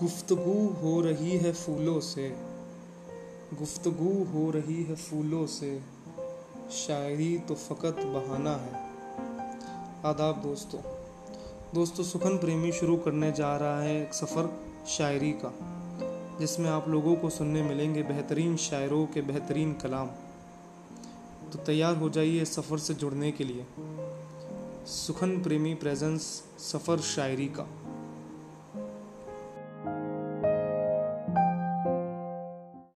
गुफ्तगु हो रही है फूलों से। गुफ्तगु हो रही है फूलों से। शायरी तो फ़कत बहाना है। आदाब दोस्तों दोस्तों सुखन प्रेमी शुरू करने जा रहा है एक सफ़र शायरी का, जिसमें आप लोगों को सुनने मिलेंगे बेहतरीन शायरों के बेहतरीन कलाम। तो तैयार हो जाइए सफ़र से जुड़ने के लिए। सुखन प्रेमी प्रेजेंस सफ़र शायरी का।